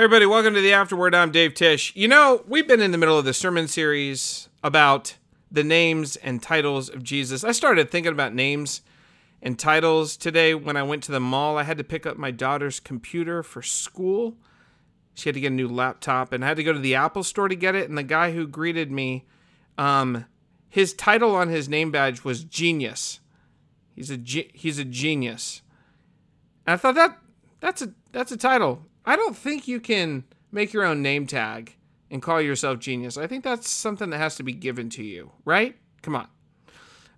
Hey, everybody, welcome to the Afterword. I'm Dave Tish. You know, we've been in the middle of the sermon series about the names and titles of Jesus. I started thinking about names and titles today when I went to the mall. I had to pick up my daughter's computer for school. She had to get a new laptop, and I had to go to the Apple store to get it. And the guy who greeted me, um, his title on his name badge was genius. He's a ge- he's a genius. And I thought that that's a that's a title. I don't think you can make your own name tag and call yourself genius. I think that's something that has to be given to you, right? Come on.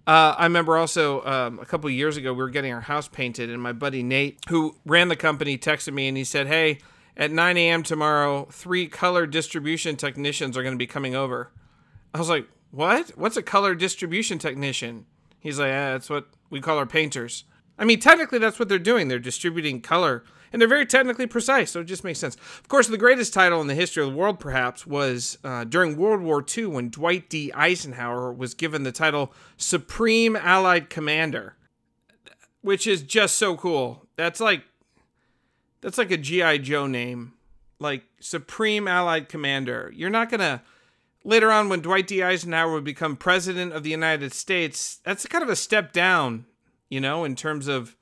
Uh, I remember also um, a couple years ago, we were getting our house painted, and my buddy Nate, who ran the company, texted me and he said, Hey, at 9 a.m. tomorrow, three color distribution technicians are going to be coming over. I was like, What? What's a color distribution technician? He's like, Yeah, that's what we call our painters. I mean, technically, that's what they're doing. They're distributing color, and they're very technically precise, so it just makes sense. Of course, the greatest title in the history of the world, perhaps, was uh, during World War II when Dwight D. Eisenhower was given the title Supreme Allied Commander, which is just so cool. That's like that's like a GI Joe name, like Supreme Allied Commander. You're not gonna later on when Dwight D. Eisenhower would become president of the United States. That's kind of a step down you know, in terms of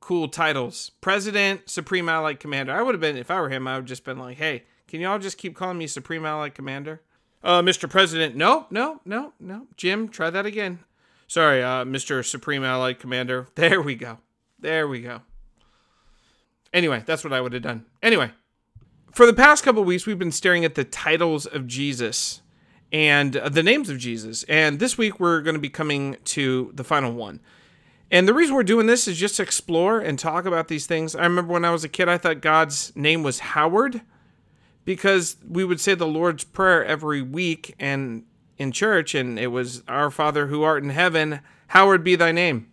cool titles. President, Supreme Allied Commander. I would have been, if I were him, I would just been like, hey, can y'all just keep calling me Supreme Allied Commander? Uh, Mr. President, no, no, no, no. Jim, try that again. Sorry, uh, Mr. Supreme Allied Commander. There we go. There we go. Anyway, that's what I would have done. Anyway, for the past couple weeks, we've been staring at the titles of Jesus and uh, the names of Jesus. And this week, we're going to be coming to the final one. And the reason we're doing this is just to explore and talk about these things. I remember when I was a kid, I thought God's name was Howard because we would say the Lord's Prayer every week and in church, and it was Our Father who art in heaven, hallowed be thy name.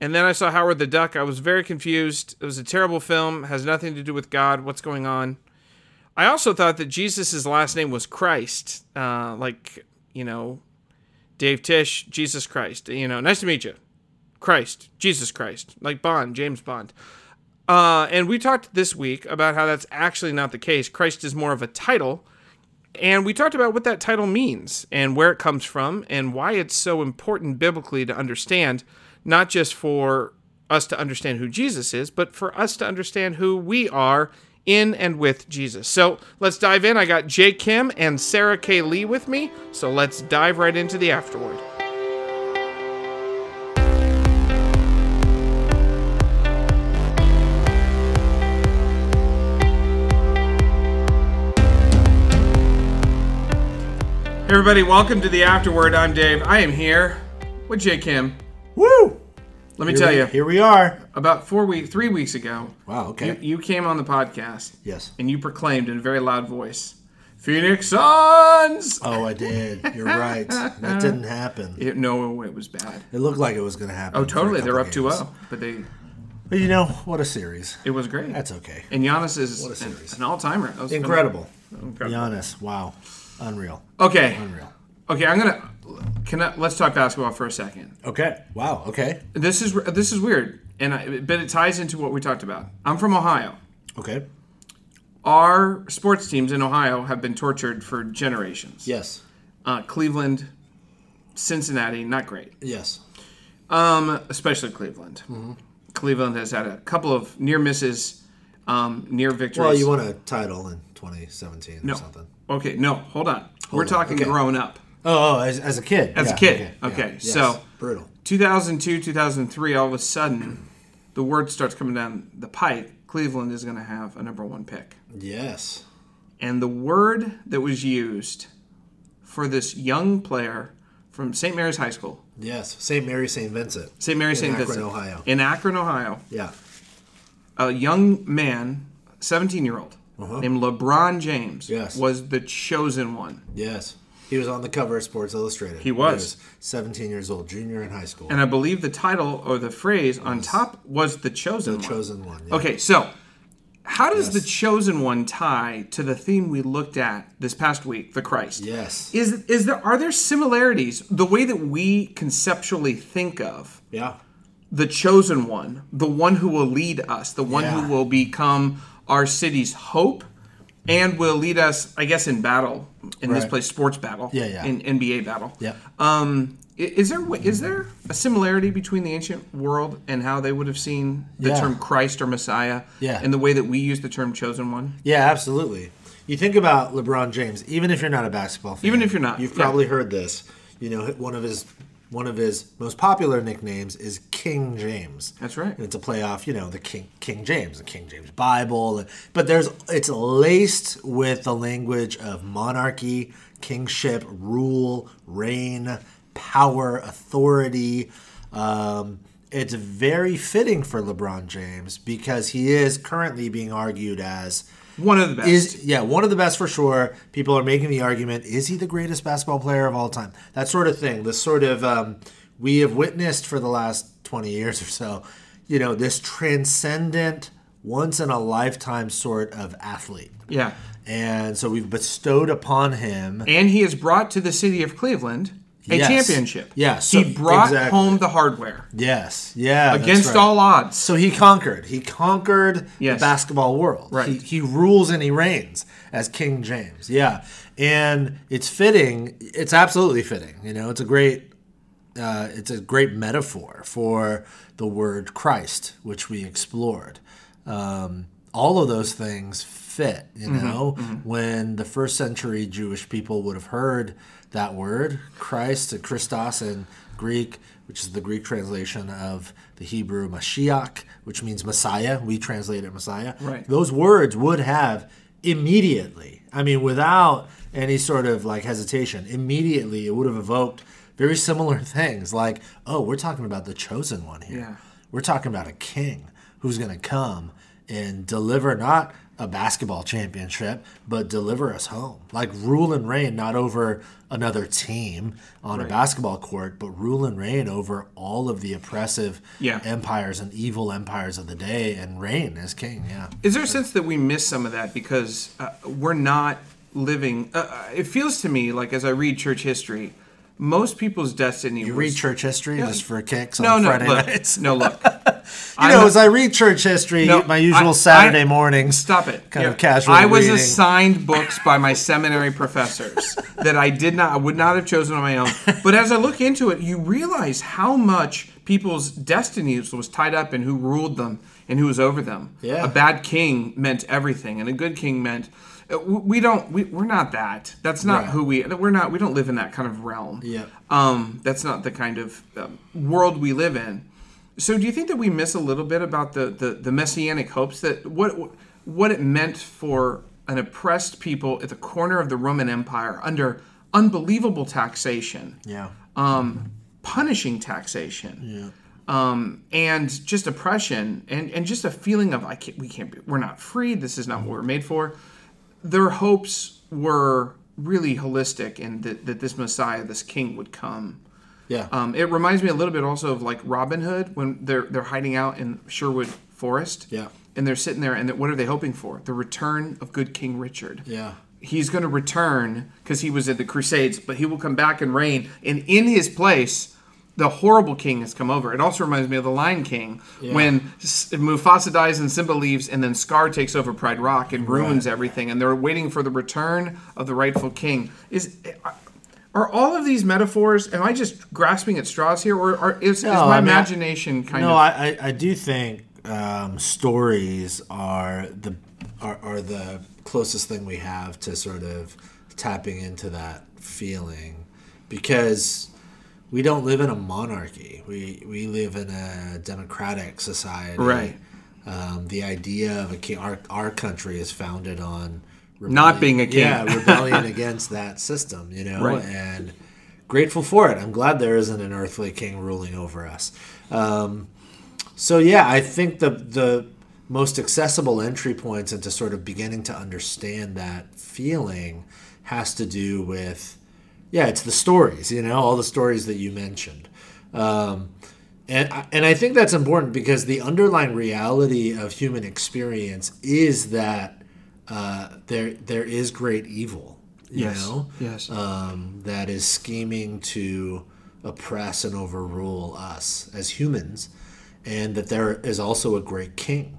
And then I saw Howard the Duck. I was very confused. It was a terrible film, has nothing to do with God. What's going on? I also thought that Jesus' last name was Christ, uh, like, you know, Dave Tish, Jesus Christ. You know, nice to meet you. Christ, Jesus Christ, like Bond, James Bond. Uh, and we talked this week about how that's actually not the case. Christ is more of a title. And we talked about what that title means and where it comes from and why it's so important biblically to understand, not just for us to understand who Jesus is, but for us to understand who we are in and with Jesus. So let's dive in. I got Jay Kim and Sarah K. Lee with me. So let's dive right into the afterword. Everybody, welcome to the Afterword. I'm Dave. I am here with Jay Kim. Woo! Let me Here tell we- you, Here we are. about four weeks, three weeks ago, Wow, okay. you, you came on the podcast yes. and you proclaimed in a very loud voice, "Phoenix Suns." Oh, I did. You're right. That didn't happen. It, no, it was bad. It looked like it was going to happen. Oh, totally. They're up oh, games. 2-0, but they But you know, what a series. it was great. That's okay. and Giannis is What a an, series. an all-timer. That was Incredible. Incredible. Giannis. Wow. Unreal. Okay, Unreal. okay. I'm gonna. Can I, let's talk basketball for a second. Okay. Wow. Okay. This is this is weird, and I, but it ties into what we talked about. I'm from Ohio. Okay. Our sports teams in Ohio have been tortured for generations. Yes. Uh, Cleveland, Cincinnati, not great. Yes. Um, especially Cleveland. Cleveland has had a couple of near misses, um, near victories. Well, you won a title in 2017 no. or something. Okay, no, hold on. We're on, talking okay. grown up. Oh, oh as, as a kid. As a Yeah, kid, yeah. okay, Yes. so- brutal. 2002, 2003, all of a sudden, the word starts coming down the pike. Cleveland is going to have a number one pick. Yes. And the word that was used for this young player from St. Mary's High School, Yes. St. Mary, St. Vincent. St. Mary's In St. Akron, Vincent, Ohio. in Akron, Ohio, Yeah. a young man, 17 year old, Uh-huh. named LeBron James, Yes. was the chosen one. Yes. He was on the cover of Sports Illustrated. He when was. 17 years old, junior in high school. And I believe the title or the phrase on top was the chosen the one. chosen one. yeah. Okay, so how does Yes. the chosen one tie to the theme we looked at this past week, the Christ? Yes. Is is there are there similarities the way that we conceptually think of Yeah. the chosen one, the one who will lead us, the one Yeah. who will become our city's hope, and will lead us, I guess, in battle in this place, sports battle. Yeah, yeah. In NBA battle. Yeah. Um, is there is there a similarity between the ancient world and how they would have seen the Yeah. term Christ or Messiah, Yeah. and the way that we use the term chosen one? Yeah, absolutely. You think about LeBron James, even if you're not a basketball fan. Even if you're not, You've yeah. probably heard this. You know, one of his one of his most popular nicknames is King James. That's right. And it's a play off, you know, the King King James, the King James Bible. But there's it's laced with the language of monarchy, kingship, rule, reign, power, authority. Um, it's very fitting for LeBron James because he is currently being argued as One of the best. is yeah one of the best for sure. People are making the argument: is he the greatest basketball player of all time? That sort of thing. This sort of um, we have witnessed for the last twenty years or so. You know, this transcendent, once in a lifetime sort of athlete, yeah. and so we've bestowed upon him. And he has brought to the city of Cleveland a Yes. championship. Yeah, so- he brought exactly. home the hardware Yes, yeah, against right. all odds. So he conquered. He conquered Yes. the basketball world. Right. He, he rules and he reigns as King James. Yeah. And it's fitting. It's absolutely fitting. You know, it's a great uh, it's a great metaphor for the word Christ, which we explored. Um, all of those things fit, you know, when the first century Jewish people would have heard that word, Christ, Christos in Greek, which is the Greek translation of the Hebrew Mashiach, which means Messiah. We translate it Messiah. Right. Those words would have immediately, I mean, without any sort of like hesitation, immediately it would have evoked very similar things like, oh, we're talking about the chosen one here. Yeah. We're talking about a king who's going to come and deliver not a basketball championship, but deliver us home. Like rule and reign not over another team on a basketball court, but rule and reign over all of the oppressive Yeah. empires and evil empires of the day and reign as king. Yeah. Is there a sense that we miss some of that because uh, we're not living? Uh, uh, it feels to me like as I read church history, most people's destiny. You was, read church history just for kicks No, on no, Friday look, nights. no, look. You know, as I read church history, No, my usual I- Saturday I- mornings. Stop it. Kind Yeah. of casual. I was reading. assigned books by my seminary professors that I did not, I would not have chosen on my own. But as I look into it, you realize how much people's destinies was tied up in who ruled them and who was over them. Yeah. A bad king meant everything, and a good king meant. uh, We don't. We, we're not that. That's not Right. who we. We're not. We don't live in that kind of realm. Yeah. Um, that's not the kind of um, world we live in. So, do you think that we miss a little bit about the, the, the messianic hopes that what what it meant for an oppressed people at the corner of the Roman Empire under unbelievable taxation, Yeah. um, punishing taxation, um, and just oppression, and, and just a feeling of I can't, we can't, be, we're not free. This is not what we're made for. Their hopes were really holistic, and that, that this Messiah, this King, would come. Yeah. Um, it reminds me a little bit also of like Robin Hood when they're they're hiding out in Sherwood Forest. Yeah. And they're sitting there, and what are they hoping for? The return of good King Richard. yeah. He's going to return because he was at the Crusades, but he will come back and reign. And in his place, the horrible king has come over. It also reminds me of the Lion King when Mufasa dies and Simba leaves, and then Scar takes over Pride Rock and ruins everything. And they're waiting for the return of the rightful king. Is are all of these metaphors? Am I just grasping at straws here, or are, is, is my I mean, imagination kind no, of? I, I, I do think um, stories are the are, are the closest thing we have to sort of tapping into that feeling because we don't live in a monarchy. We we live in a democratic society. Right. Um, the idea of a king, our, our country is founded on Not being a king. Yeah, rebellion against that system, you know, Right. and grateful for it. I'm glad there isn't an earthly king ruling over us. Um, so yeah, I think the the most accessible entry points into sort of beginning to understand that feeling has to do with yeah, it's the stories, you know, all the stories that you mentioned. Um, and and I think that's important because the underlying reality of human experience is that uh, there there is great evil, you Yes. know, Yes. um, that is scheming to oppress and overrule us as humans, and that there is also a great king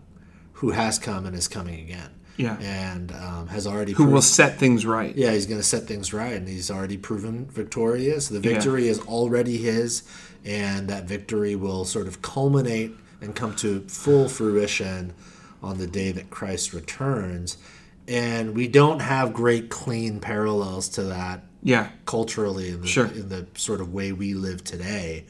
who has come and is coming again. Yeah. and um, has already Who will set things right? yeah, he's going to set things right, and he's already proven victorious. The victory is already his, and that victory will sort of culminate and come to full fruition on the day that Christ returns. And we don't have great, clean parallels to that Yeah. culturally in the, Sure. in the sort of way we live today,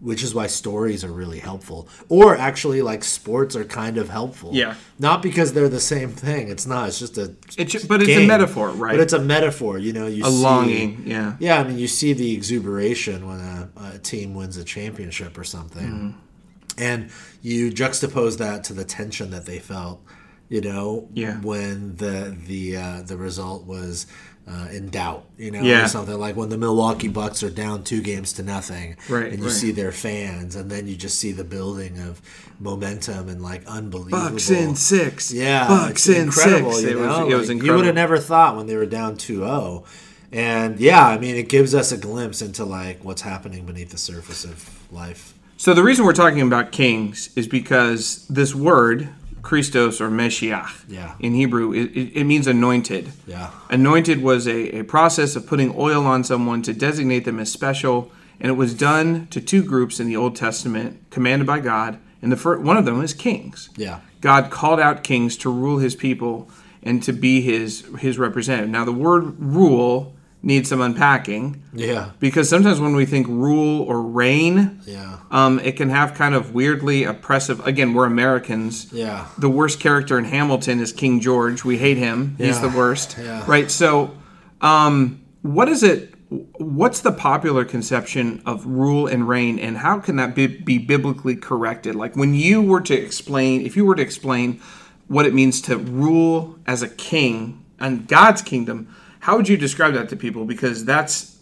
which is why stories are really helpful. Or actually, like sports are kind of helpful. Yeah. Not because they're the same thing. It's not. It's just a. It's ju- but it's a metaphor, right? But it's a metaphor. You know, you A see, longing, yeah. Yeah, I mean, you see the exuberation when a, a team wins a championship or something, Mm-hmm. and you juxtapose that to the tension that they felt. You know, Yeah. when the the uh, the result was uh, in doubt. You know, Yeah. or something like when the Milwaukee Bucks are down two games to nothing, Right, and you right. see their fans, and then you just see the building of momentum and like unbelievable. Bucks in six. Yeah, Bucks in incredible. six. You It was, know? it was incredible. You would have never thought when they were down 2-0. And yeah, I mean, it gives us a glimpse into like what's happening beneath the surface of life. So the reason we're talking about kings is because this word, Christos or Mashiach, Yeah. in Hebrew, it, it, means anointed. Yeah, Anointed was a, a process of putting oil on someone to designate them as special, and it was done to two groups in the Old Testament, commanded by God. And the first, one of them is kings. yeah, God called out kings to rule his people and to be his his representative. Now the word rule needs some unpacking yeah, because sometimes when we think rule or reign, yeah, um, it can have kind of weirdly oppressive. Again, we're Americans. yeah, The worst character in Hamilton is King George. We hate him. He's the worst. Yeah. Right. So, um, what is it? What's the popular conception of rule and reign, and how can that be, be biblically corrected? Like when you were to explain, if you were to explain what it means to rule as a king and God's kingdom, how would you describe that to people? Because that's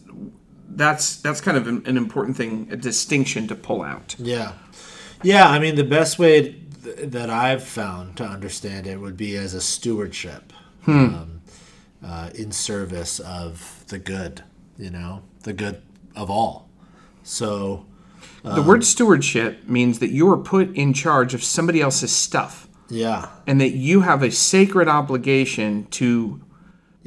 that's that's kind of an, an important thing, a distinction to pull out. yeah, yeah. I mean, the best way th- that I've found to understand it would be as a stewardship, um, uh, in service of the good. You know, the good of all. So The word stewardship means that you are put in charge of somebody else's stuff yeah, and that you have a sacred obligation to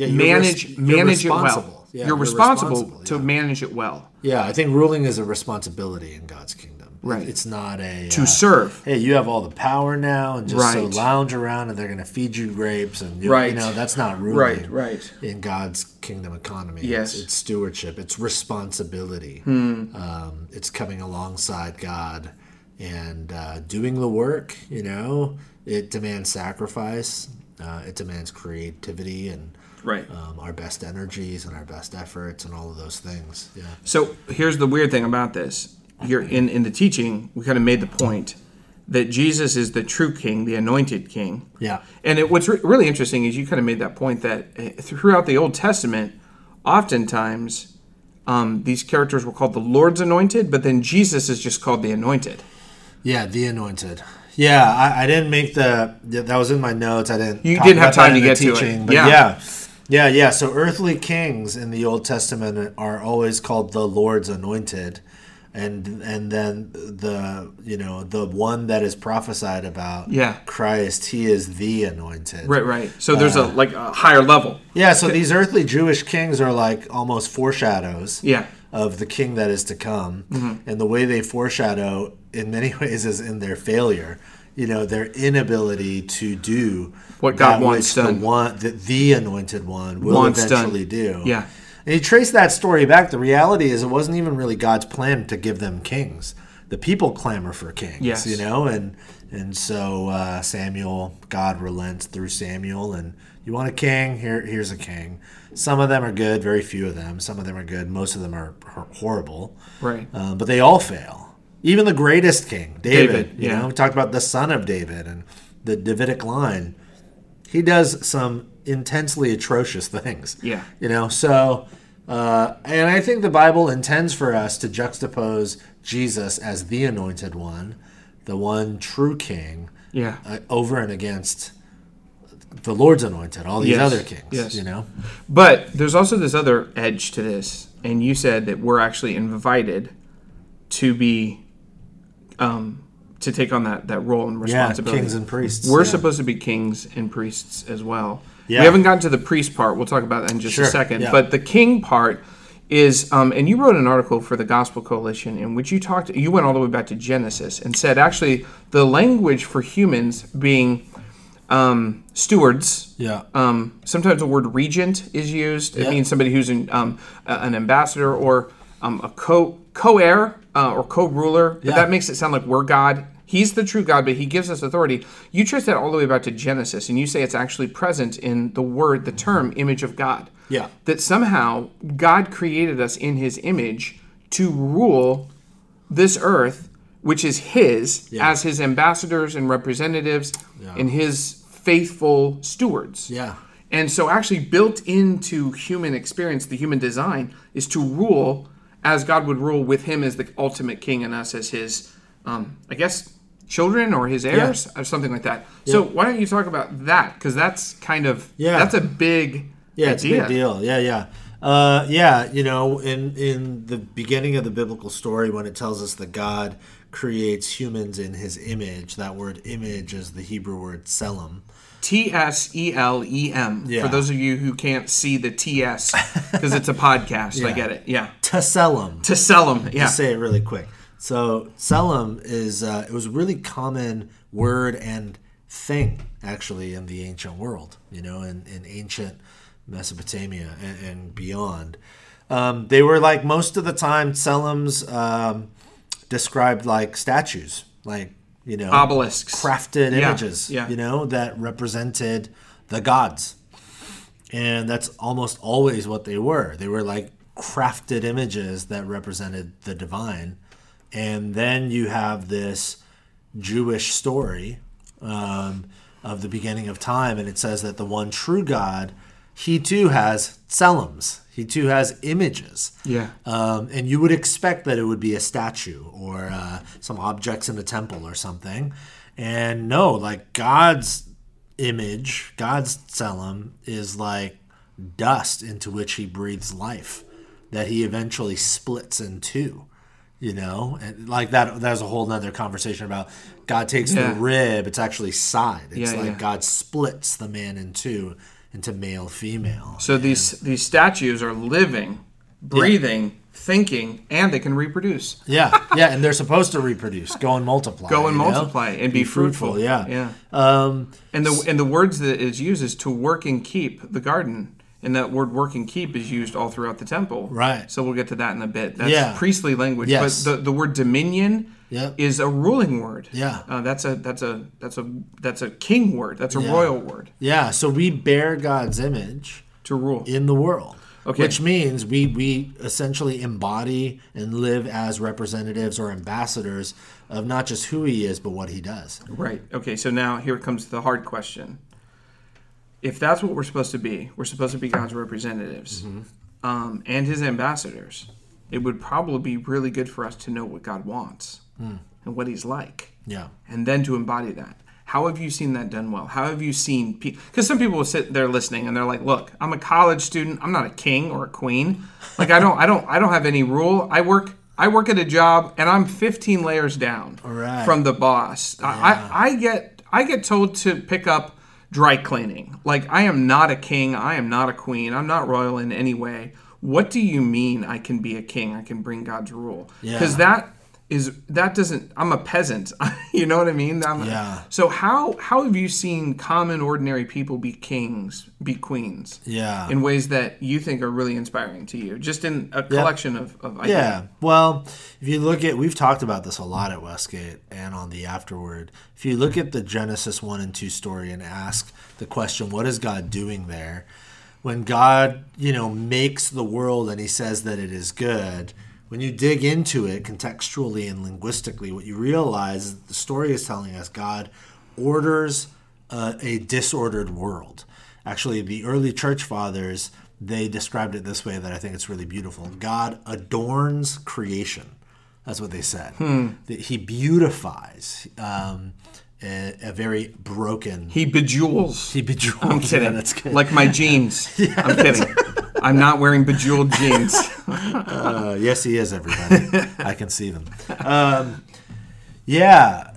yeah. manage res- manage it well. Yeah, you're, responsible, responsible, to yeah. manage it well, Yeah, I think ruling is a responsibility in God's kingdom. Right. It's not a to uh, serve. hey, you have all the power now, and just so lounge around, and they're going to feed you grapes, and you, Right. you know that's not ruling. Right, right. In God's kingdom economy, Yes. it's, it's stewardship, it's responsibility. Hmm. Um, it's coming alongside God and uh, doing the work. You know, it demands sacrifice. Uh, it demands creativity and Right. um, our best energies and our best efforts and all of those things. Yeah. So here's the weird thing about this. Here in, in the teaching, we kind of made the point that Jesus is the true king, the anointed king. Yeah. And it, what's re- really interesting is you kind of made that point that uh, throughout the Old Testament, oftentimes um, these characters were called the Lord's anointed, but then Jesus is just called the anointed. Yeah, the anointed. Yeah, I, I didn't make the that was in my notes. I didn't. You didn't have time to get to it. Yeah. yeah. Yeah, yeah, So earthly kings in the Old Testament are always called the Lord's anointed, and and then the you know the one that is prophesied about. Yeah. Christ, he is the anointed. Right, right. So there's Uh, a like a higher level. Yeah. So these earthly Jewish kings are like almost foreshadows. Yeah. of the king that is to come. Mm-hmm. And the way they foreshadow, in many ways, is in their failure. You know, their inability to do What God wants done. The one, the, the anointed one will Wants done. eventually do. Yeah. And you trace that story back. The reality is, it wasn't even really God's plan to give them kings. The people clamor for kings. Yes. You know, and and so uh, Samuel, God relents through Samuel, and you want a king? Here, here's a king. Some of them are good, very few of them. Some of them are good. Most of them are horrible. Right. Um, but they all fail. Even the greatest king, David. David, you yeah. know, we talked about the son of David and the Davidic line. He does some intensely atrocious things. Yeah. You know, so, uh, and I think the Bible intends for us to juxtapose Jesus as the anointed one, the one true king, Yeah. uh, over and against the Lord's anointed, all these Yes, other kings. yes. You know? But there's also this other edge to this, and you said that we're actually invited to be, um, to take on that that role and Yeah, responsibility. kings and priests. We're yeah. supposed to be kings and priests as well. Yeah. We haven't gotten to the priest part. We'll talk about that in just Sure, a second. yeah. But the king part is, um, and you wrote an article for the Gospel Coalition in which you talked. You went all the way back to Genesis and said actually the language for humans being um, stewards. Yeah. Um, sometimes the word regent is used. It Yeah. means somebody who's an, um, a- an ambassador or um, a co co-heir uh, or co-ruler. But Yeah. that makes it sound like we're God. He's the true God, but He gives us authority. You trace that all the way back to Genesis, and you say it's actually present in the word, the term, image of God. Yeah. That somehow God created us in His image to rule this earth, which is His, Yeah. as His ambassadors and representatives and His faithful stewards. Yeah. And so, actually, built into human experience, the human design is to rule as God would rule with Him as the ultimate king and us as His, um, I guess, children or His heirs or something like that. So, why don't you talk about that? Because that's kind of Yeah. that's a big Yeah, it's a big deal. Yeah, yeah. Uh, yeah, you know, in in the beginning of the biblical story, when it tells us that God creates humans in His image, that word "image" is the Hebrew word "tselem." T S E L E M. For those of you who can't see the T S because it's a podcast, I get it. Yeah. Sell them. Yeah. to say it really quick. So Tselem is uh, it was a really common word and thing actually in the ancient world. You know, in, in ancient Mesopotamia and, and beyond. Um, they were like most of the time Tselems um, described like statues, like you know Obelisks. crafted Yeah, images, yeah. you know, that represented the gods. And that's almost always what they were. They were like crafted images that represented the divine. And then you have this Jewish story um, of the beginning of time, and it says that the one true God, he too has tselems. He too has images. Yeah. Um, and you would expect that it would be a statue or uh, some objects in a temple or something. And no, like God's image, God's tselem is like dust into which he breathes life that he eventually splits in two. You know, and like that. That's a whole nother conversation about God takes Yeah. the rib. It's actually side. It's Yeah, like yeah. God splits the man in two into male, female. So these these statues are living, breathing, thinking, and they can reproduce. Yeah, yeah, and they're supposed to reproduce, go and multiply, Go and you know? multiply and be, fruitful. Yeah, Yeah. Um, And the and the words that is used is to work and keep the garden. And that word work and keep is used all throughout the temple. Right. So we'll get to that in a bit. That's Yeah. priestly language. Yes. But the, the word dominion Yep. is a ruling word. Yeah. Uh, that's a that's a that's a that's a king word. That's a Yeah. royal word yeah. So we bear God's image to rule. in the world, Okay. which means we we essentially embody and live as representatives or ambassadors of not just who He is, but what He does. Right. Okay. So now here comes the hard question. If that's what we're supposed to be, we're supposed to be God's representatives um, and His ambassadors. It would probably be really good for us to know what God wants and what He's like, Yeah, and then to embody that. How have you seen that done well? How have you seen people? Because some people will sit there listening and they're like, "Look, I'm a college student. I'm not a king or a queen. Like I don't, I don't, I don't have any rule. I work, I work at a job, and I'm 15 layers down right. from the boss. I, I, I get, I get told to pick up dry cleaning. Like I am not a king. I am not a queen. I'm not royal in any way. What do you mean? I can be a king. I can bring God's rule. Because Yeah. that is that doesn't i'm a peasant you know what i mean I'm- Yeah. so how how have you seen common ordinary people be kings be queens yeah. in ways that you think are really inspiring to you just in a collection of, of ideas Yeah. Well, if you look at, we've talked about this a lot at Westgate and on the Afterword. If you look at the Genesis 1 and 2 story and ask the question, what is God doing there? When God, you know, makes the world and he says that it is good, when you dig into it contextually and linguistically, what you realize is the story is telling us God orders uh, a disordered world. Actually, the early church fathers they described it this way that I think it's really beautiful. God adorns creation. That's what they said. That He beautifies um, a, a very broken. he bejewels He bejewels. i'm kidding Yeah, that's good. like my jeans i'm kidding i'm not wearing bejeweled jeans Uh, yes, he is. Everybody, I can see them. Um, yeah,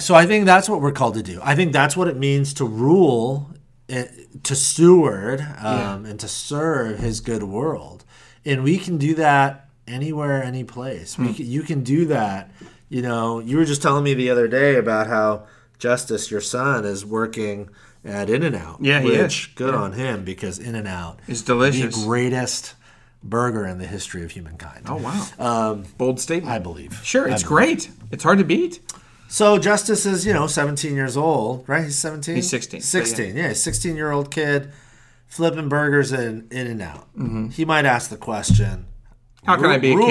So I think that's what we're called to do. I think that's what it means to rule, eh, to steward, um, and to serve His good world. And we can do that anywhere, any place. Hmm. Can, you can do that. You know, you were just telling me the other day about how Justice, your son, is working at In and Out. Yeah, he which is. good on him because In and Out is delicious. the greatest burger in the history of humankind. Oh wow. Bold statement. Um, I believe. Sure, it's believe. great. It's hard to beat. So Justice is, you know, 17 years old, right? He's 17? He's 16, but 16, yeah. 16 year old kid flipping burgers in In and Out. He might ask the question, Mm-hmm. How can I be rule?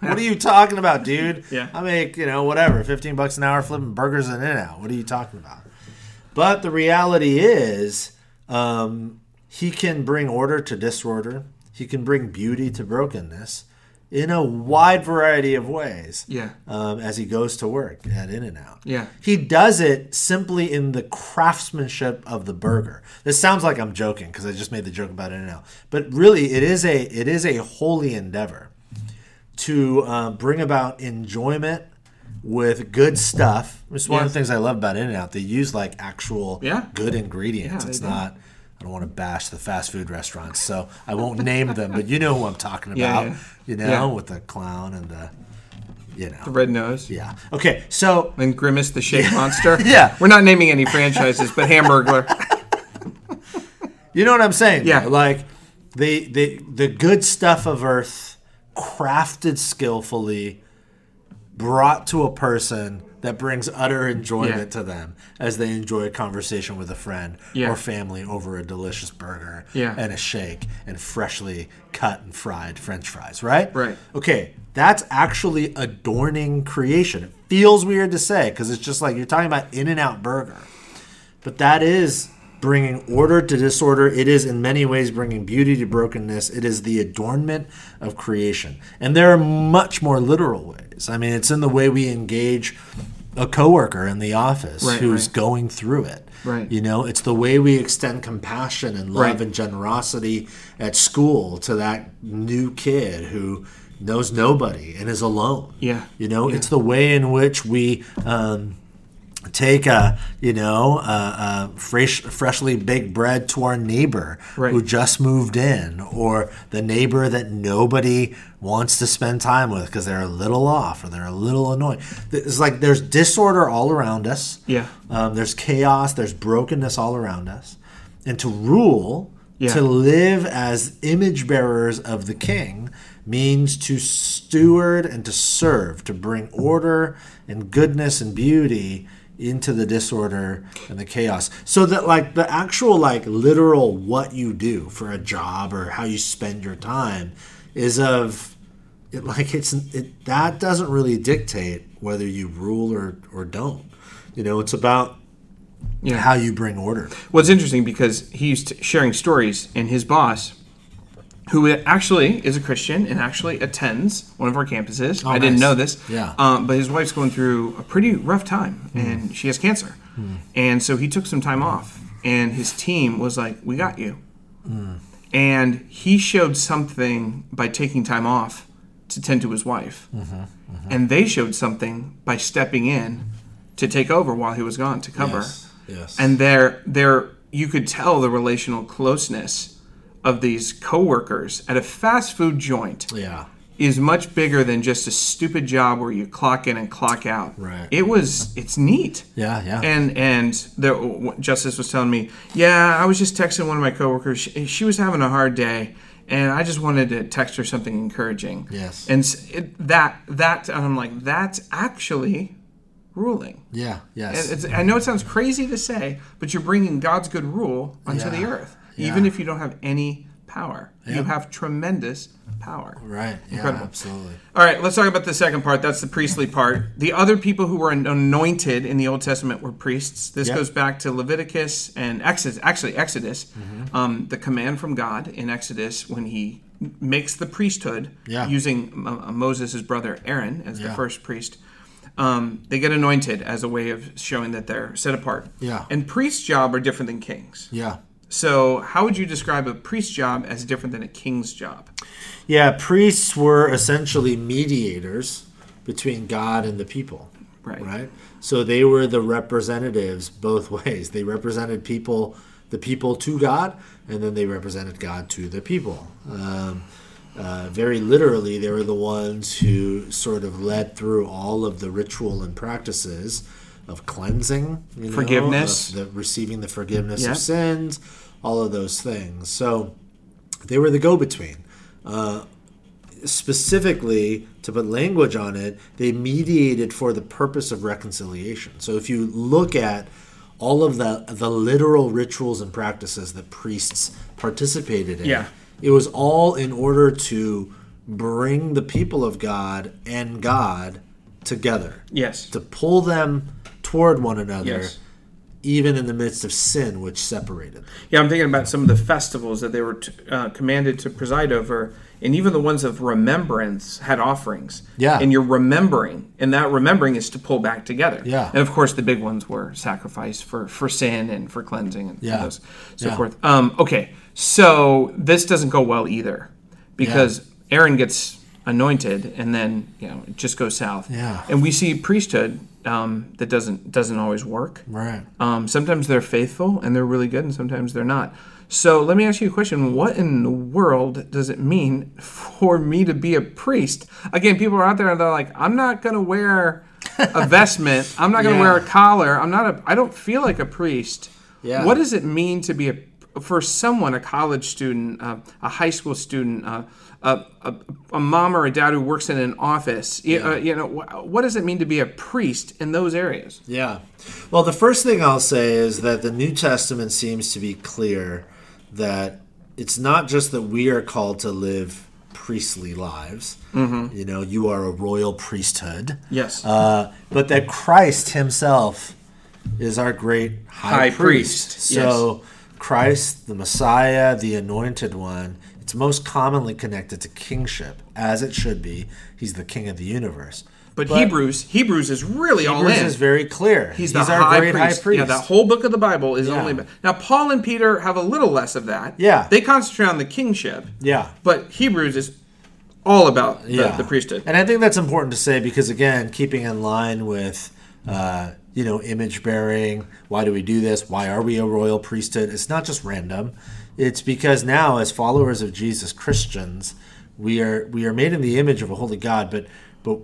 king? What are you talking about, dude? Yeah. I make, you know, whatever, 15 bucks an hour flipping burgers in In and Out. What are you talking about? But the reality is, um, he can bring order to disorder. He can bring beauty to brokenness in a wide variety of ways Yeah. um, as he goes to work at In and Out. Yeah. He does it simply in the craftsmanship of the burger. This sounds like I'm joking because I just made the joke about In and Out, but really, it is a it is a holy endeavor to uh, bring about enjoyment with good stuff. It's one of the things I love about In and Out. They use like actual Yeah. good ingredients. Yeah, it's do. not. I don't want to bash the fast food restaurants, so I won't name them. But you know who I'm talking about. yeah. You know, Yeah. with the clown and the, you know, The Red nose. yeah. Okay, so And Grimace the Shake Monster. Yeah. We're not naming any franchises, but Hamburglar. you know what I'm saying? Yeah. though? Like the the the good stuff of Earth, crafted skillfully, brought to a person that brings utter enjoyment Yeah. to them as they enjoy a conversation with a friend Yeah. or family over a delicious burger Yeah. and a shake and freshly cut and fried French fries. Right. Right. Okay, that's actually adorning creation. It feels weird to say because it's just like you're talking about In and Out Burger. But that is bringing order to disorder. It is in many ways bringing beauty to brokenness. It is the adornment of creation. And there are much more literal ways. I mean, it's in the way we engage a coworker in the office Right, who's right. going through it. Right. You know, it's the way we extend compassion and love Right. and generosity at school to that new kid who knows nobody and is alone. Yeah. You know, Yeah. it's the way in which we um, take a you know a, a fresh freshly baked bread to our neighbor Right. who just moved in or the neighbor that nobody wants to spend time with because they're a little off or they're a little annoyed it's like there's disorder all around us Yeah. um, there's chaos there's brokenness all around us and to rule Yeah. to live as image bearers of the king means to steward and to serve to bring order and goodness and beauty into the disorder and the chaos. So that like the actual like literal what you do for a job or how you spend your time is of it like it's it that doesn't really dictate whether you rule or or don't. You know it's about Yeah. how you bring order. Well, it's interesting because he's sharing stories, and his boss, who actually is a Christian and actually attends one of our campuses. Oh, I didn't nice. know this. Yeah. Um, but his wife's going through a pretty rough time, hmm. and she has cancer. Hmm. And so he took some time off, and his team was like, "We got you." Hmm. And he showed something by taking time off to tend to his wife, mm-hmm. Mm-hmm. and they showed something by stepping in to take over while he was gone to cover yes yes and there there you could tell the relational closeness of these coworkers at a fast food joint yeah is much bigger than just a stupid job where you clock in and clock out. Right. It was it's neat. yeah yeah And and the Justice was telling me, yeah, I was just texting one of my coworkers. She, she was having a hard day, and I just wanted to text her something encouraging. Yes. And it, that that and I'm like, that's actually ruling. yeah yes And it's, I know it sounds crazy to say, but you're bringing God's good rule onto the Yeah. even if you don't have any power. You have tremendous power. right yeah Incredible. absolutely All right, let's talk about the second part. That's the priestly part. The other people who were anointed in the Old Testament were priests. This Yep. goes back to Leviticus and Exodus. Actually, Exodus, Mm-hmm. um, the command from God in Exodus when He makes the priesthood Yeah. using uh, Moses' brother Aaron as the first priest. Um, they get anointed as a way of showing that they're set apart. Yeah. And priest's job are different than kings. yeah So, how would you describe a priest's job as different than a king's job? yeah priests were essentially mediators between god and the people Right. Right. So they were the representatives both ways. They represented people, the people to God, and then they represented God to the people. Um, uh, very literally, they were the ones who sort of led through all of the ritual and practices of cleansing, you know, Forgiveness. of the, receiving the forgiveness Yeah. of sins, all of those things. So they were the go-between. Uh, specifically, to put language on it, they mediated for the purpose of reconciliation. So if you look at all of the the literal rituals and practices that priests participated in, Yeah. it was all in order to bring the people of God and God together, Yes. to pull them toward one another, Yes. even in the midst of sin, which separated. them. Yeah, I'm thinking about some of the festivals that they were t- uh, commanded to preside over, and even the ones of remembrance had offerings. Yeah. And you're remembering, and that remembering is to pull back together. Yeah. And of course, the big ones were sacrifice for, for sin and for cleansing and Yeah. those, so Yeah. forth. Um, okay, so this doesn't go well either because Aaron gets anointed and then you know it just goes south. Yeah. And we see priesthood um, that doesn't doesn't always work. Right. Um, sometimes they're faithful and they're really good, and sometimes they're not. So let me ask you a question: What in the world does it mean for me to be a priest? Again, people are out there and they're like, "I'm not going to wear a vestment. I'm not going to Yeah. wear a collar. I'm not a. I don't feel like a priest." Yeah. What does it mean to be a for someone, a college student, uh, a high school student, uh, a, a, a mom or a dad who works in an office? You, uh, you know, wh- what does it mean to be a priest in those areas? Yeah. Well, the first thing I'll say is that the New Testament seems to be clear that it's not just that we are called to live priestly lives. Mm-hmm. You know, you are a royal priesthood. Yes. Uh, but that Christ himself is our great high, High priest. priest, So Christ, the Messiah, the anointed one, it's most commonly connected to kingship, as it should be. He's the king of the universe. But, Hebrews, Hebrews is really all in. Hebrews is very clear. He's the our high great priest. high priest. Yeah, that whole book of the Bible is Yeah. only. Now, Paul and Peter have a little less of that. Yeah. They concentrate on the kingship. Yeah. But Hebrews is all about the, yeah. the priesthood. And I think that's important to say because again, keeping in line with uh, you know image bearing. Why do we do this? Why are we a royal priesthood? It's not just random. It's because now, as followers of Jesus, Christians, we are we are made in the image of a holy God. But but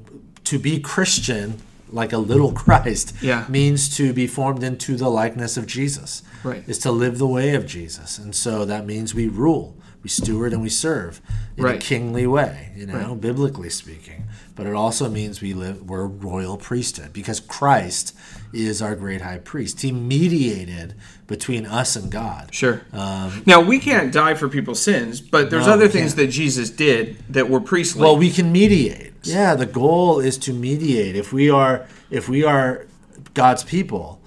to be Christian, like a little Christ, Yeah. means to be formed into the likeness of Jesus. Right. Is to live the way of Jesus, and so that means we rule, we steward, and we serve in a kingly way. You know, biblically speaking. But it also means we live we're a royal priesthood because Christ is our great high priest. He mediated between us and God. Sure. now we can't die for people's sins, but there's Um, No, other things that Jesus did that were priestly. Well, we can mediate. Yeah, the goal is to mediate. If we are if we are God's people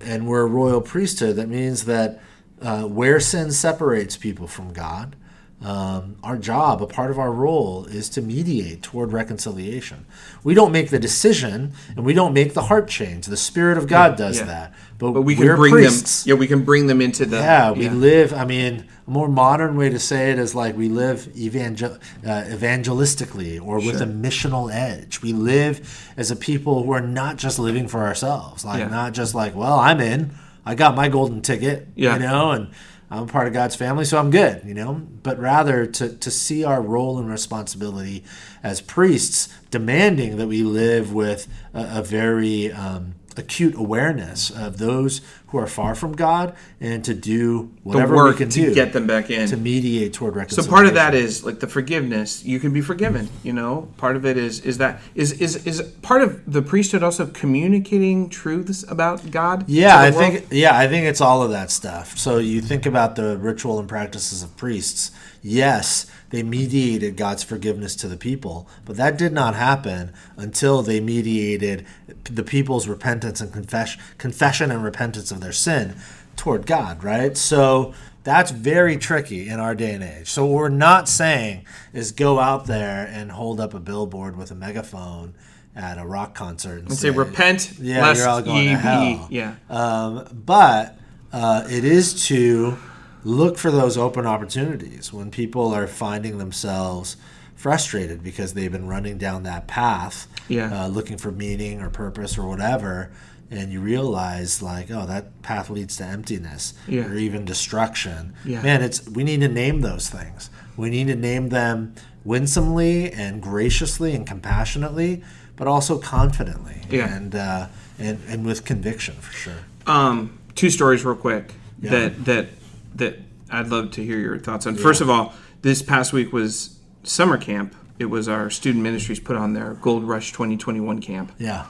and we're a royal priesthood, that means that uh, where sin separates people from God, um, our job, a part of our role, is to mediate toward reconciliation. We don't make the decision, and we don't make the heart change. The Spirit of God does yeah. that. But, but we can we're bring priests. them. Yeah, we can bring them into the. Yeah, we live. I mean, a more modern way to say it is like we live evangel- uh, evangelistically or with a missional edge. We live as a people who are not just living for ourselves, like Yeah. not just like, well, I'm in, I got my golden ticket, Yeah. you know, and I'm a part of God's family, so I'm good, you know. But rather to to see our role and responsibility as priests, demanding that we live with a, a very um, acute awareness of those who are far from God, and to do The whatever work we can to do get them back in. to mediate toward reconciliation. So part of that is like the forgiveness. You can be forgiven. You know, part of it is is that is is is part of the priesthood also communicating truths about God. Yeah, I world? think yeah, I think it's all of that stuff. So you think about the ritual and practices of priests. Yes, they mediated God's forgiveness to the people, but that did not happen until they mediated the people's repentance and confession, confession and repentance of their sin toward God, right? So that's very tricky in our day and age. So what we're not saying is go out there and hold up a billboard with a megaphone at a rock concert and, And say repent, Yeah, you're all going ye to hell. Yeah. Um, but uh, it is to look for those open opportunities when people are finding themselves frustrated because they've been running down that path, Yeah. uh, looking for meaning or purpose or whatever. And you realize, like, oh, that path leads to emptiness Yeah. or even destruction. Yeah. Man, it's we need to name those things. We need to name them winsomely and graciously and compassionately, but also confidently Yeah. and uh, and and with conviction for sure. um, two stories real quick that that that I'd love to hear your thoughts on. First of all, this past week was summer camp. It was our student ministries put on their Gold Rush 2021 camp, Yeah.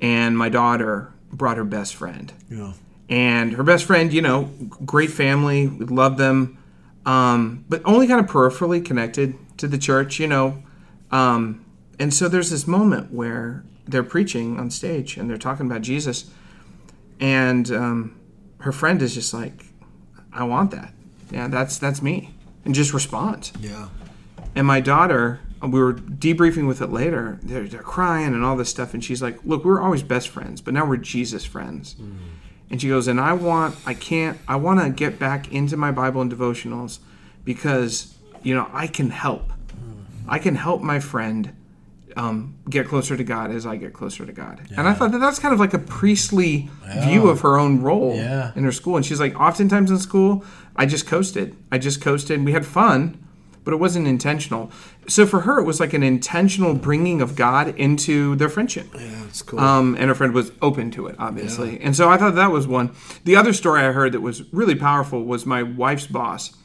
and my daughter brought her best friend. Yeah. and her best friend, you know, great family, we love them, um, but only kind of peripherally connected to the church, you know. Um, and so there's this moment where they're preaching on stage and they're talking about Jesus, and um, her friend is just like, "I want that. Yeah, that's that's me," and just respond. Yeah. And my daughter, uh, we were debriefing with it later. They're, they're crying and all this stuff. And she's like, Look, we were always best friends, but now we're Jesus friends. Mm. And she goes, And I want, I can't, I want to get back into my Bible and devotionals because, you know, I can help. Mm. I can help my friend um, get closer to God as I get closer to God. And I thought that that's kind of like a priestly view of her own role Yeah. in her school. And she's like, oftentimes in school, I just coasted. I just coasted. We had fun, but it wasn't intentional. So for her, it was like an intentional bringing of God into their friendship. Yeah, it's cool. Um, and her friend was open to it, obviously. And so I thought that was one. The other story I heard that was really powerful was my wife's boss.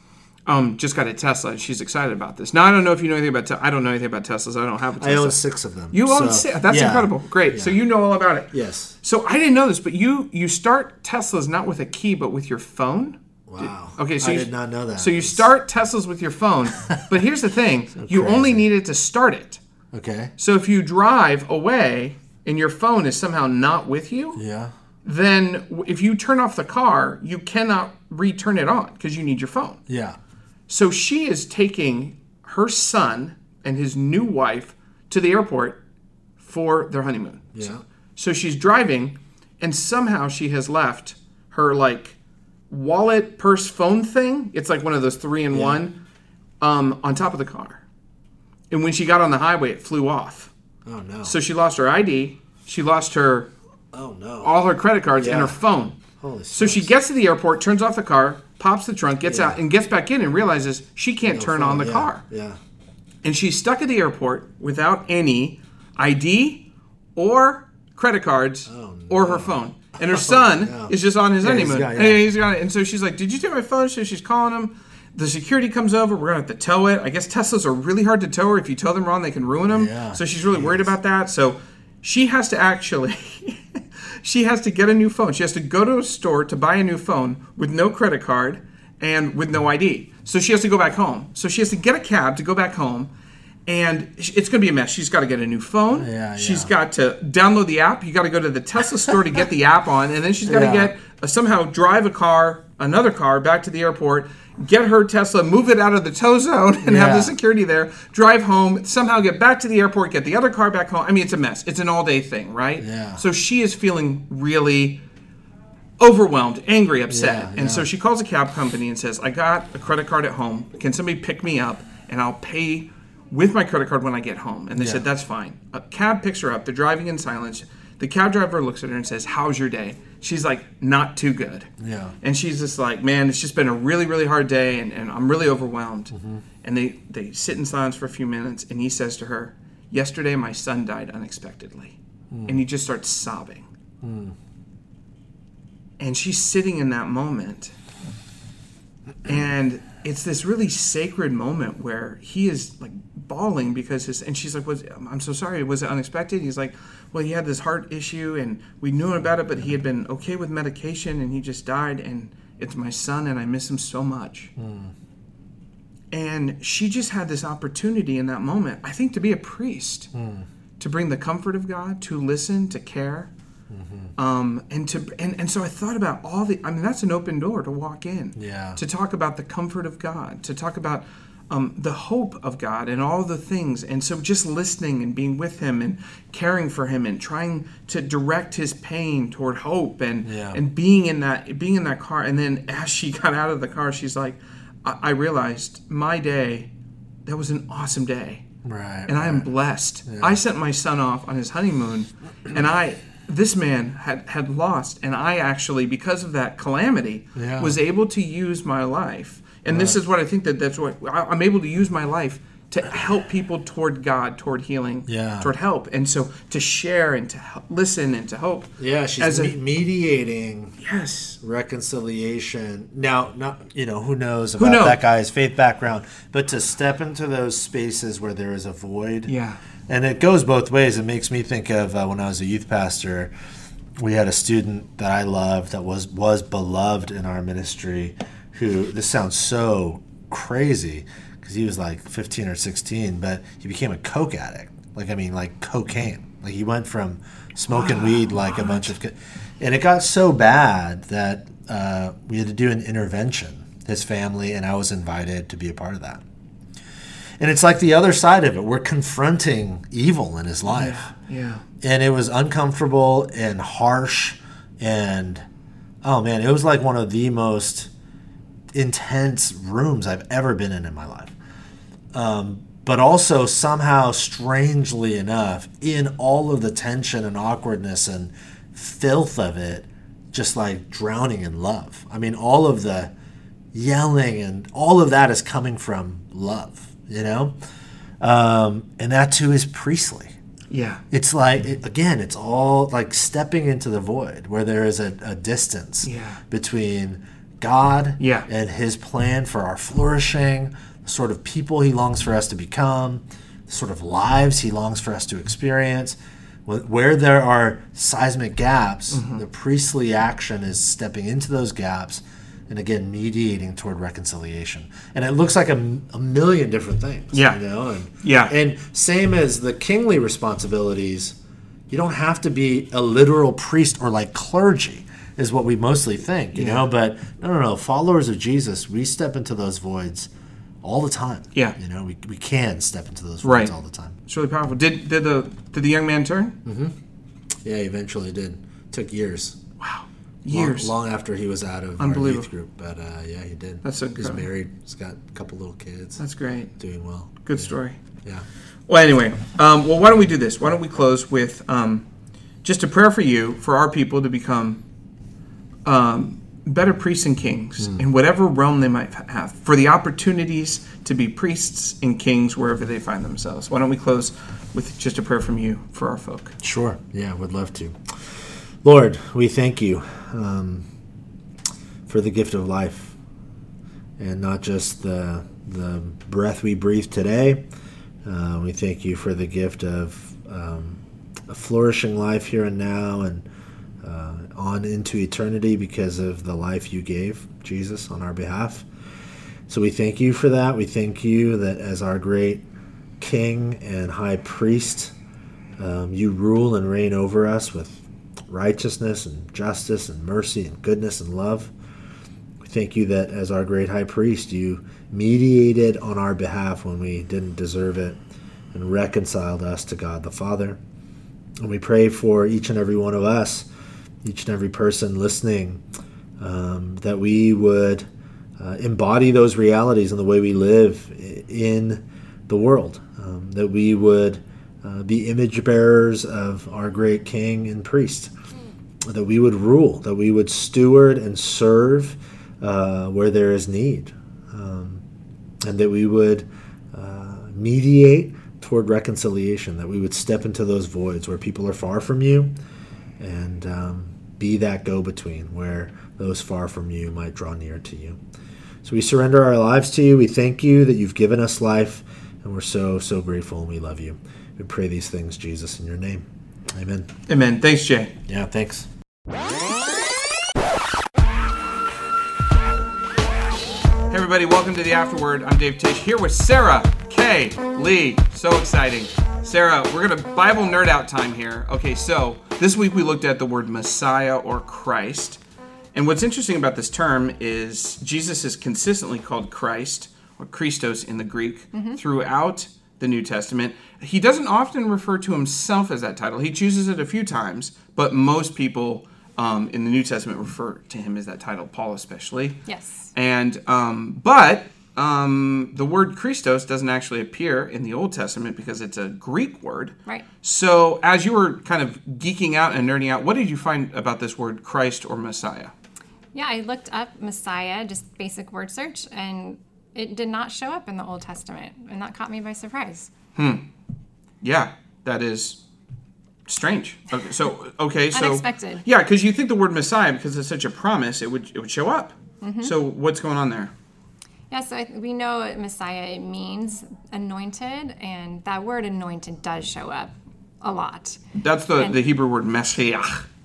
Um, just got a Tesla. and She's excited about this. Now I don't know if you know anything about. Te- I don't know anything about Teslas. I don't have a Tesla. I own six of them. You own so- six. That's yeah. incredible. Great. So you know all about it. Yes. So I didn't know this, but you you start Teslas not with a key, but with your phone. Wow. Okay, so I you, did not know that. So you start Teslas with your phone, but here's the thing: you only crazy. needed to start it. Okay. So if you drive away and your phone is somehow not with you, Yeah. then if you turn off the car, you cannot return it on because you need your phone. Yeah. So she is taking her son and his new wife to the airport for their honeymoon. Yeah. So she's driving, and somehow she has left her like wallet, purse, phone thing. It's like one of those three in one um, on top of the car. And when she got on the highway, it flew off. Oh no. So she lost her ID. She lost her oh no. all her credit cards and her phone. Holy So she gets to the airport, turns off the car, pops the trunk, gets Yeah. out, and gets back in and realizes she can't turn on the yeah. car. Yeah. And she's stuck at the airport without any ID or credit cards oh, or her phone. And her oh, son no. is just on his he's honeymoon. got- And yeah. he's got it. And so she's like, Did you take my phone? So she's calling him. The security comes over. We're going to have to tow it. I guess Teslas are really hard to tow, or if you tow them wrong, they can ruin them. Yeah. So she's really worried about that. So she has to actually. she has to get a new phone. She has to go to a store to buy a new phone with no credit card and with no ID. So she has to go back home. So she has to get a cab to go back home. And it's going to be a mess. She's got to get a new phone. Yeah, She's yeah. got to download the app. You got to go to the Tesla store to get the app on, and then she's got to get uh, somehow drive a car, another car, back to the airport, get her Tesla, move it out of the tow zone, and have the security there. Drive home, somehow get back to the airport, get the other car back home. I mean, it's a mess. It's an all-day thing, right? Yeah. So she is feeling really overwhelmed, angry, upset. Yeah, and yeah. so she calls a cab company and says, I got a credit card at home. Can somebody pick me up and I'll pay with my credit card when I get home? And they Yeah. said, That's fine. A cab picks her up. They're driving in silence. The cab driver looks at her and says, How's your day? She's like, Not too good. Yeah. And she's just like, Man, it's just been a really, really hard day and, and I'm really overwhelmed. Mm-hmm. And they, they sit in silence for a few minutes and he says to her, Yesterday my son died unexpectedly. Hmm. And he just starts sobbing and she's sitting in that moment and it's this really sacred moment where he is like bawling because his and she's like was i'm so sorry it was it unexpected? He's like well he had this heart issue and we knew about it but he had been okay with medication and he just died and it's my son and i miss him so much. Hmm. And she just had this opportunity in that moment i think to be a priest hmm. to bring the comfort of god to listen to care. Mm-hmm. Um, and to and, and so I thought about all the I mean that's an open door to walk in Yeah. to talk about the comfort of God to talk about um, the hope of God and all the things and so just listening and being with him and caring for him and trying to direct his pain toward hope and Yeah. and being in that being in that car and then as she got out of the car she's like I, I realized my day that was an awesome day Right. and I am blessed. I sent my son off on his honeymoon, and I this man had had lost, and I actually because of that calamity Yeah. was able to use my life. And this is what I think that that's what I- I'm able to use my life to help people toward God, toward healing, Yeah. toward help, and so to share and to help, listen and to hope. Yeah, she's As a- mediating Yes, reconciliation. Now, not you know who knows about knows? that guy's faith background, but to step into those spaces where there is a void. Yeah. and it goes both ways. It makes me think of uh, when I was a youth pastor. We had a student that I loved that was was beloved in our ministry. Who this sounds so crazy because he was like 15 or 16, but he became a coke addict. Like I mean, like cocaine. Like he went from smoking weed like a bunch of, ki- and it got so bad that uh, we had to do an intervention. His family and I was invited to be a part of that. And it's like the other side of it. We're confronting evil in his life. yeah, And it was uncomfortable and harsh. And oh man, it was like one of the most intense rooms I've ever been in in my life. Um, but also, somehow, strangely enough, in all of the tension and awkwardness and filth of it, just like drowning in love. I mean, all of the yelling and all of that is coming from love, you know? Um, and that too is priestly. yeah, It's like, it, again, it's all like stepping into the void where there is a, a distance Yeah. between God Yeah. and His plan for our flourishing, the sort of people He longs for us to become, the sort of lives He longs for us to experience. Where there are seismic gaps, Mm-hmm. the priestly action is stepping into those gaps and again mediating toward reconciliation. And it looks like a million different things. Yeah. You know, and Yeah. and same as the kingly responsibilities, you don't have to be a literal priest or like clergy, is what we mostly think, you Yeah. know. But no, no, no. Followers of Jesus, we step into those voids all the time. Yeah. You know, we, we can step into those voids Right. all the time. it's really powerful. Did did the did the young man turn? Yeah, he eventually did. Took years. Wow, years. Long, after he was out of our youth group. But uh, yeah, he did. That's so. He's married. He's got a couple little kids. That's great. doing well. Good story. Yeah. Well, anyway, um, well, why don't we do this? Why don't we close with um, just a prayer for you, for our people to become um, better priests and kings in whatever realm they might have, for the opportunities to be priests and kings wherever they find themselves. Why don't we close with just a prayer from you for our folk? Sure. Yeah, would love to. Lord, we thank you um, for the gift of life, and not just the the breath we breathe today. Uh, we thank you for the gift of um, a flourishing life here and now, and uh, on into eternity because of the life you gave Jesus on our behalf. So we thank you for that. We thank you that as our great King and High Priest. Um, you rule and reign over us with righteousness and justice and mercy and goodness and love. We thank you that as our great high priest, you mediated on our behalf when we didn't deserve it and reconciled us to God the Father. And we pray for each and every one of us, each and every person listening, um, that we would uh, embody those realities in the way we live in the world, um, that we would uh, be image bearers of our great King and priest, that we would rule, that we would steward and serve uh, where there is need, um, and that we would uh, mediate toward reconciliation, that we would step into those voids where people are far from you. And um, be that go between where those far from you might draw near to you. So we surrender our lives to you. We thank you that you've given us life, and we're so, so grateful and we love you. We pray these things, Jesus, in your name. Amen. Amen. Thanks, Jay. Yeah, thanks. Hey, everybody, welcome to the Afterword. I'm Dave Tish here with Sarah K. Lee. So exciting. Sarah, we're going to Bible nerd out time here. Okay, so this week we looked at the word Messiah or Christ. And what's interesting about this term is Jesus is consistently called Christ or Christos in the Greek throughout the New Testament. He doesn't often refer to himself as that title. He chooses it a few times, but most people um, in the New Testament refer to him as that title, Paul especially. Yes. And um, but um, the word Christos doesn't actually appear in the Old Testament because it's a Greek word. Right. So, as you were kind of geeking out and nerding out, what did you find about this word Christ or Messiah? Yeah, I looked up Messiah, just basic word search, and it did not show up in the Old Testament, and that caught me by surprise. Hmm. Yeah, that is strange. Okay, so okay, so Unexpected. Yeah, because you think the word Messiah, because it's such a promise, it would it would show up. Mm-hmm. So what's going on there? Yeah, so I, we know Messiah it means anointed, and that word anointed does show up a lot. That's the And- the Hebrew word Messiah.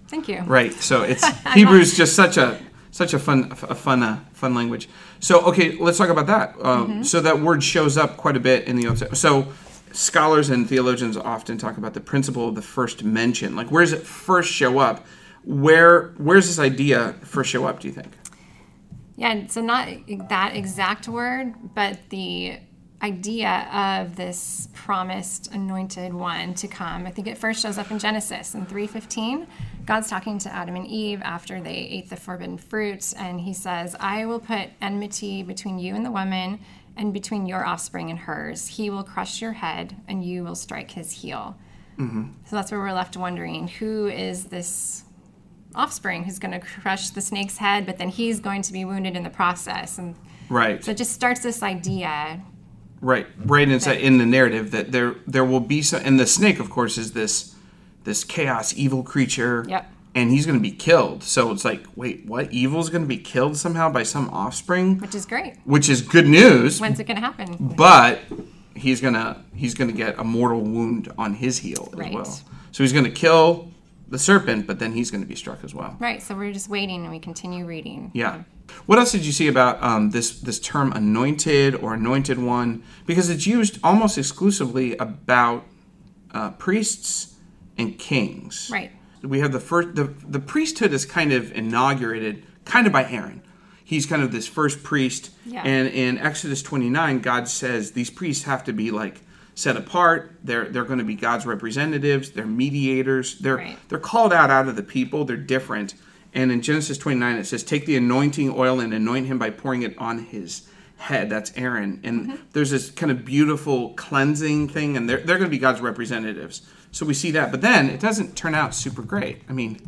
Thank you. Right. So it's Hebrew's just such a such a fun a fun uh, fun language. So okay, let's talk about that. Um, So that word shows up quite a bit in the Old Testament. So scholars and theologians often talk about the principle of the first mention. Like where does it first show up? Where where's this idea first show up? Do you think? Yeah, so not that exact word, but the idea of this promised anointed one to come. I think it first shows up in Genesis in 3:15. God's talking to Adam and Eve after they ate the forbidden fruit and he says, "I will put enmity between you and the woman and between your offspring and hers. He will crush your head and you will strike his heel." Mm-hmm. So that's where we're left wondering, who is this offspring who's going to crush the snake's head, but then he's going to be wounded in the process. And Right. so it just starts this idea. Right, right inside in the narrative that there there will be some, and the snake, of course, is this this chaos evil creature. Yep. And he's going to be killed. So it's like, wait, what? Evil's going to be killed somehow by some offspring, Which is great. which is good news. When's it going to happen? But he's gonna he's gonna get a mortal wound on his heel as well. So he's gonna kill the serpent, but then he's gonna be struck as well. Right. So we're just waiting and we continue reading. Yeah. What else did you see about um, this this term anointed or anointed one? Because it's used almost exclusively about uh, priests and kings. Right. We have the first the the priesthood is kind of inaugurated kind of by Aaron. He's kind of this first priest, Yeah. and in Exodus 29, God says these priests have to be like set apart. They're they're going to be God's representatives. They're mediators. They're Right. they're called out out of the people. They're different. And in Genesis 29, it says, "Take the anointing oil and anoint him by pouring it on his head." That's Aaron. And Mm-hmm. there's this kind of beautiful cleansing thing, and they're they're going to be God's representatives. So we see that. But then it doesn't turn out super great. I mean,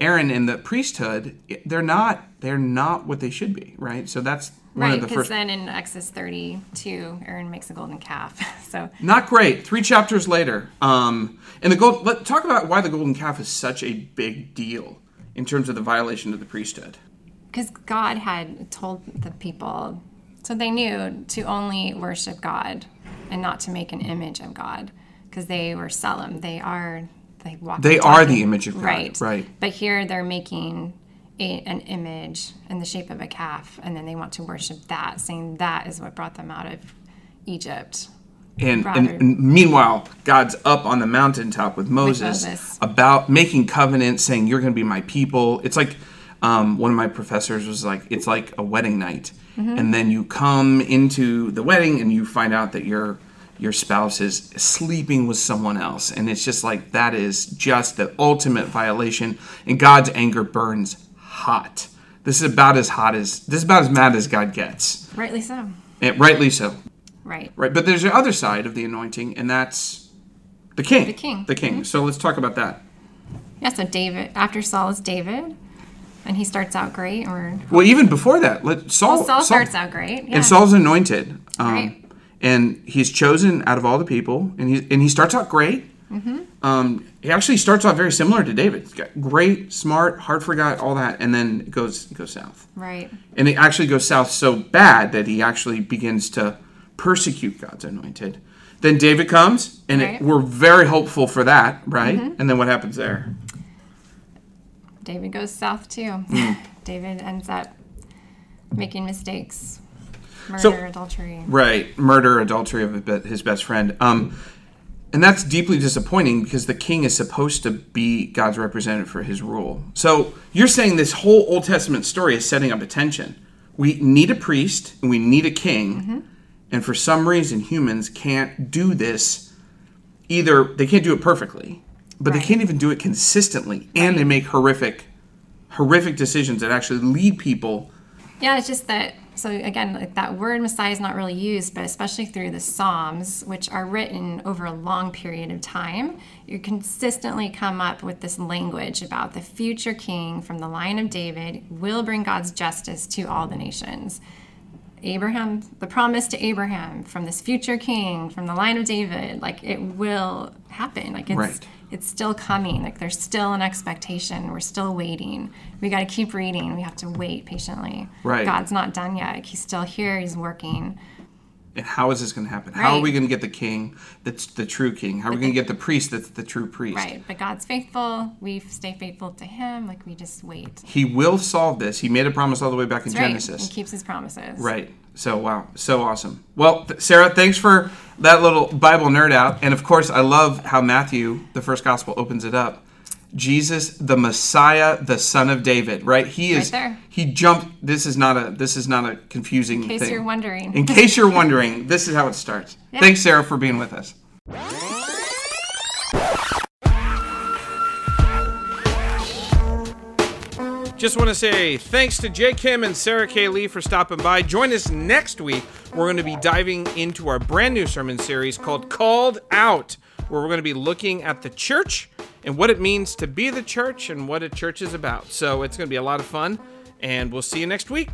Aaron and the priesthood, they're not they're not what they should be, right? So that's one Right. the Because first. then in Exodus 32, Aaron makes a golden calf. so Not great. Three chapters later, um, and the gold. Let talk about why the golden calf is such a big deal in terms of the violation of the priesthood. because God had told the people, so they knew to only worship God and not to make an image of God, because they were tselem. They are they walk. They are the image of God, Right. right. But here they're making a, an image in the shape of a calf, and then they want to worship that, saying that is what brought them out of Egypt. And, and, and meanwhile, God's up on the mountaintop with Moses, Moses. about making covenants, saying, "You're going to be my people." It's like um, one of my professors was like, "It's like a wedding night," and then you come into the wedding and you find out that your your spouse is sleeping with someone else, and it's just like that is just the ultimate violation, and God's anger burns hot. This is about as hot as this is about as mad as God gets, Rightly so. and rightly so. Right. Right, but there's the other side of the anointing, and that's the king. The king. The king. So let's talk about that. Yeah. So David, after Saul is David, and he starts out great. Or Well, even before that, let Saul. well, Saul starts out great. Yeah. and Saul's anointed, um, Right. And he's chosen out of all the people, and he and he starts out great. Mm-hmm. Um, he actually starts out very similar to David. He's got great, smart, hard for God, all that, and then it goes it goes south. right. And it actually goes south so bad that he actually begins to persecute God's anointed. Then David comes, and Right. it, we're very hopeful for that, right? And then what happens there? David goes south too. Hmm. David ends up making mistakes, murder, So- adultery. Right, murder, adultery of his best friend. Um, and that's deeply disappointing because the king is supposed to be God's representative for his rule. So you're saying this whole Old Testament story is setting up a tension. We need a priest and we need a king, and for some reason humans can't do this. Either they can't do it perfectly, but they can't even do it consistently, and they make horrific, horrific decisions that actually lead people. Yeah, it's just that so again, like that word Messiah is not really used, but especially through the Psalms, which are written over a long period of time, you consistently come up with this language about the future king from the line of David will bring God's justice to all the nations. Abraham, the promise to Abraham from this future king from the line of David, like it will happen. Like it's Right. It's still coming. Like there's still an expectation. We're still waiting. We got to keep reading. We have to wait patiently. Right. God's not done yet. He's still here. He's working. And how is this going to happen? How are we going to get the king that's the true king? How are we going to get the priest that's the true priest? Right. But God's faithful. We stay faithful to Him. Like we just wait. He will solve this. He made a promise all the way back in That's right. Genesis. He keeps His promises. Right. So wow, so awesome. Well, th- Sarah, thanks for that little Bible nerd out. And of course, I love how Matthew, the first gospel, opens it up. Jesus, the Messiah, the Son of David. Right? He is. there. He jumped. This is not a. This is not a confusing In case thing. you're wondering. In case you're wondering, this is how it starts. Thanks, Sarah, for being with us. Just want to say thanks to Jay Kim and Sarah K. Lee for stopping by. Join us next week. We're going to be diving into our brand new sermon series called Called Out, where we're going to be looking at the church and what it means to be the church and what a church is about. So it's going to be a lot of fun, and we'll see you next week.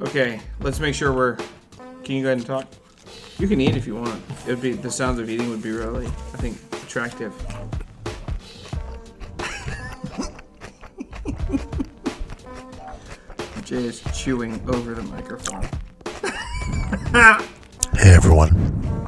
Okay, let's make sure we're. Can you go ahead and talk? You can eat if you want. It would be the sounds of eating would be really, I think, attractive. Jay is chewing over the microphone. Hey everyone.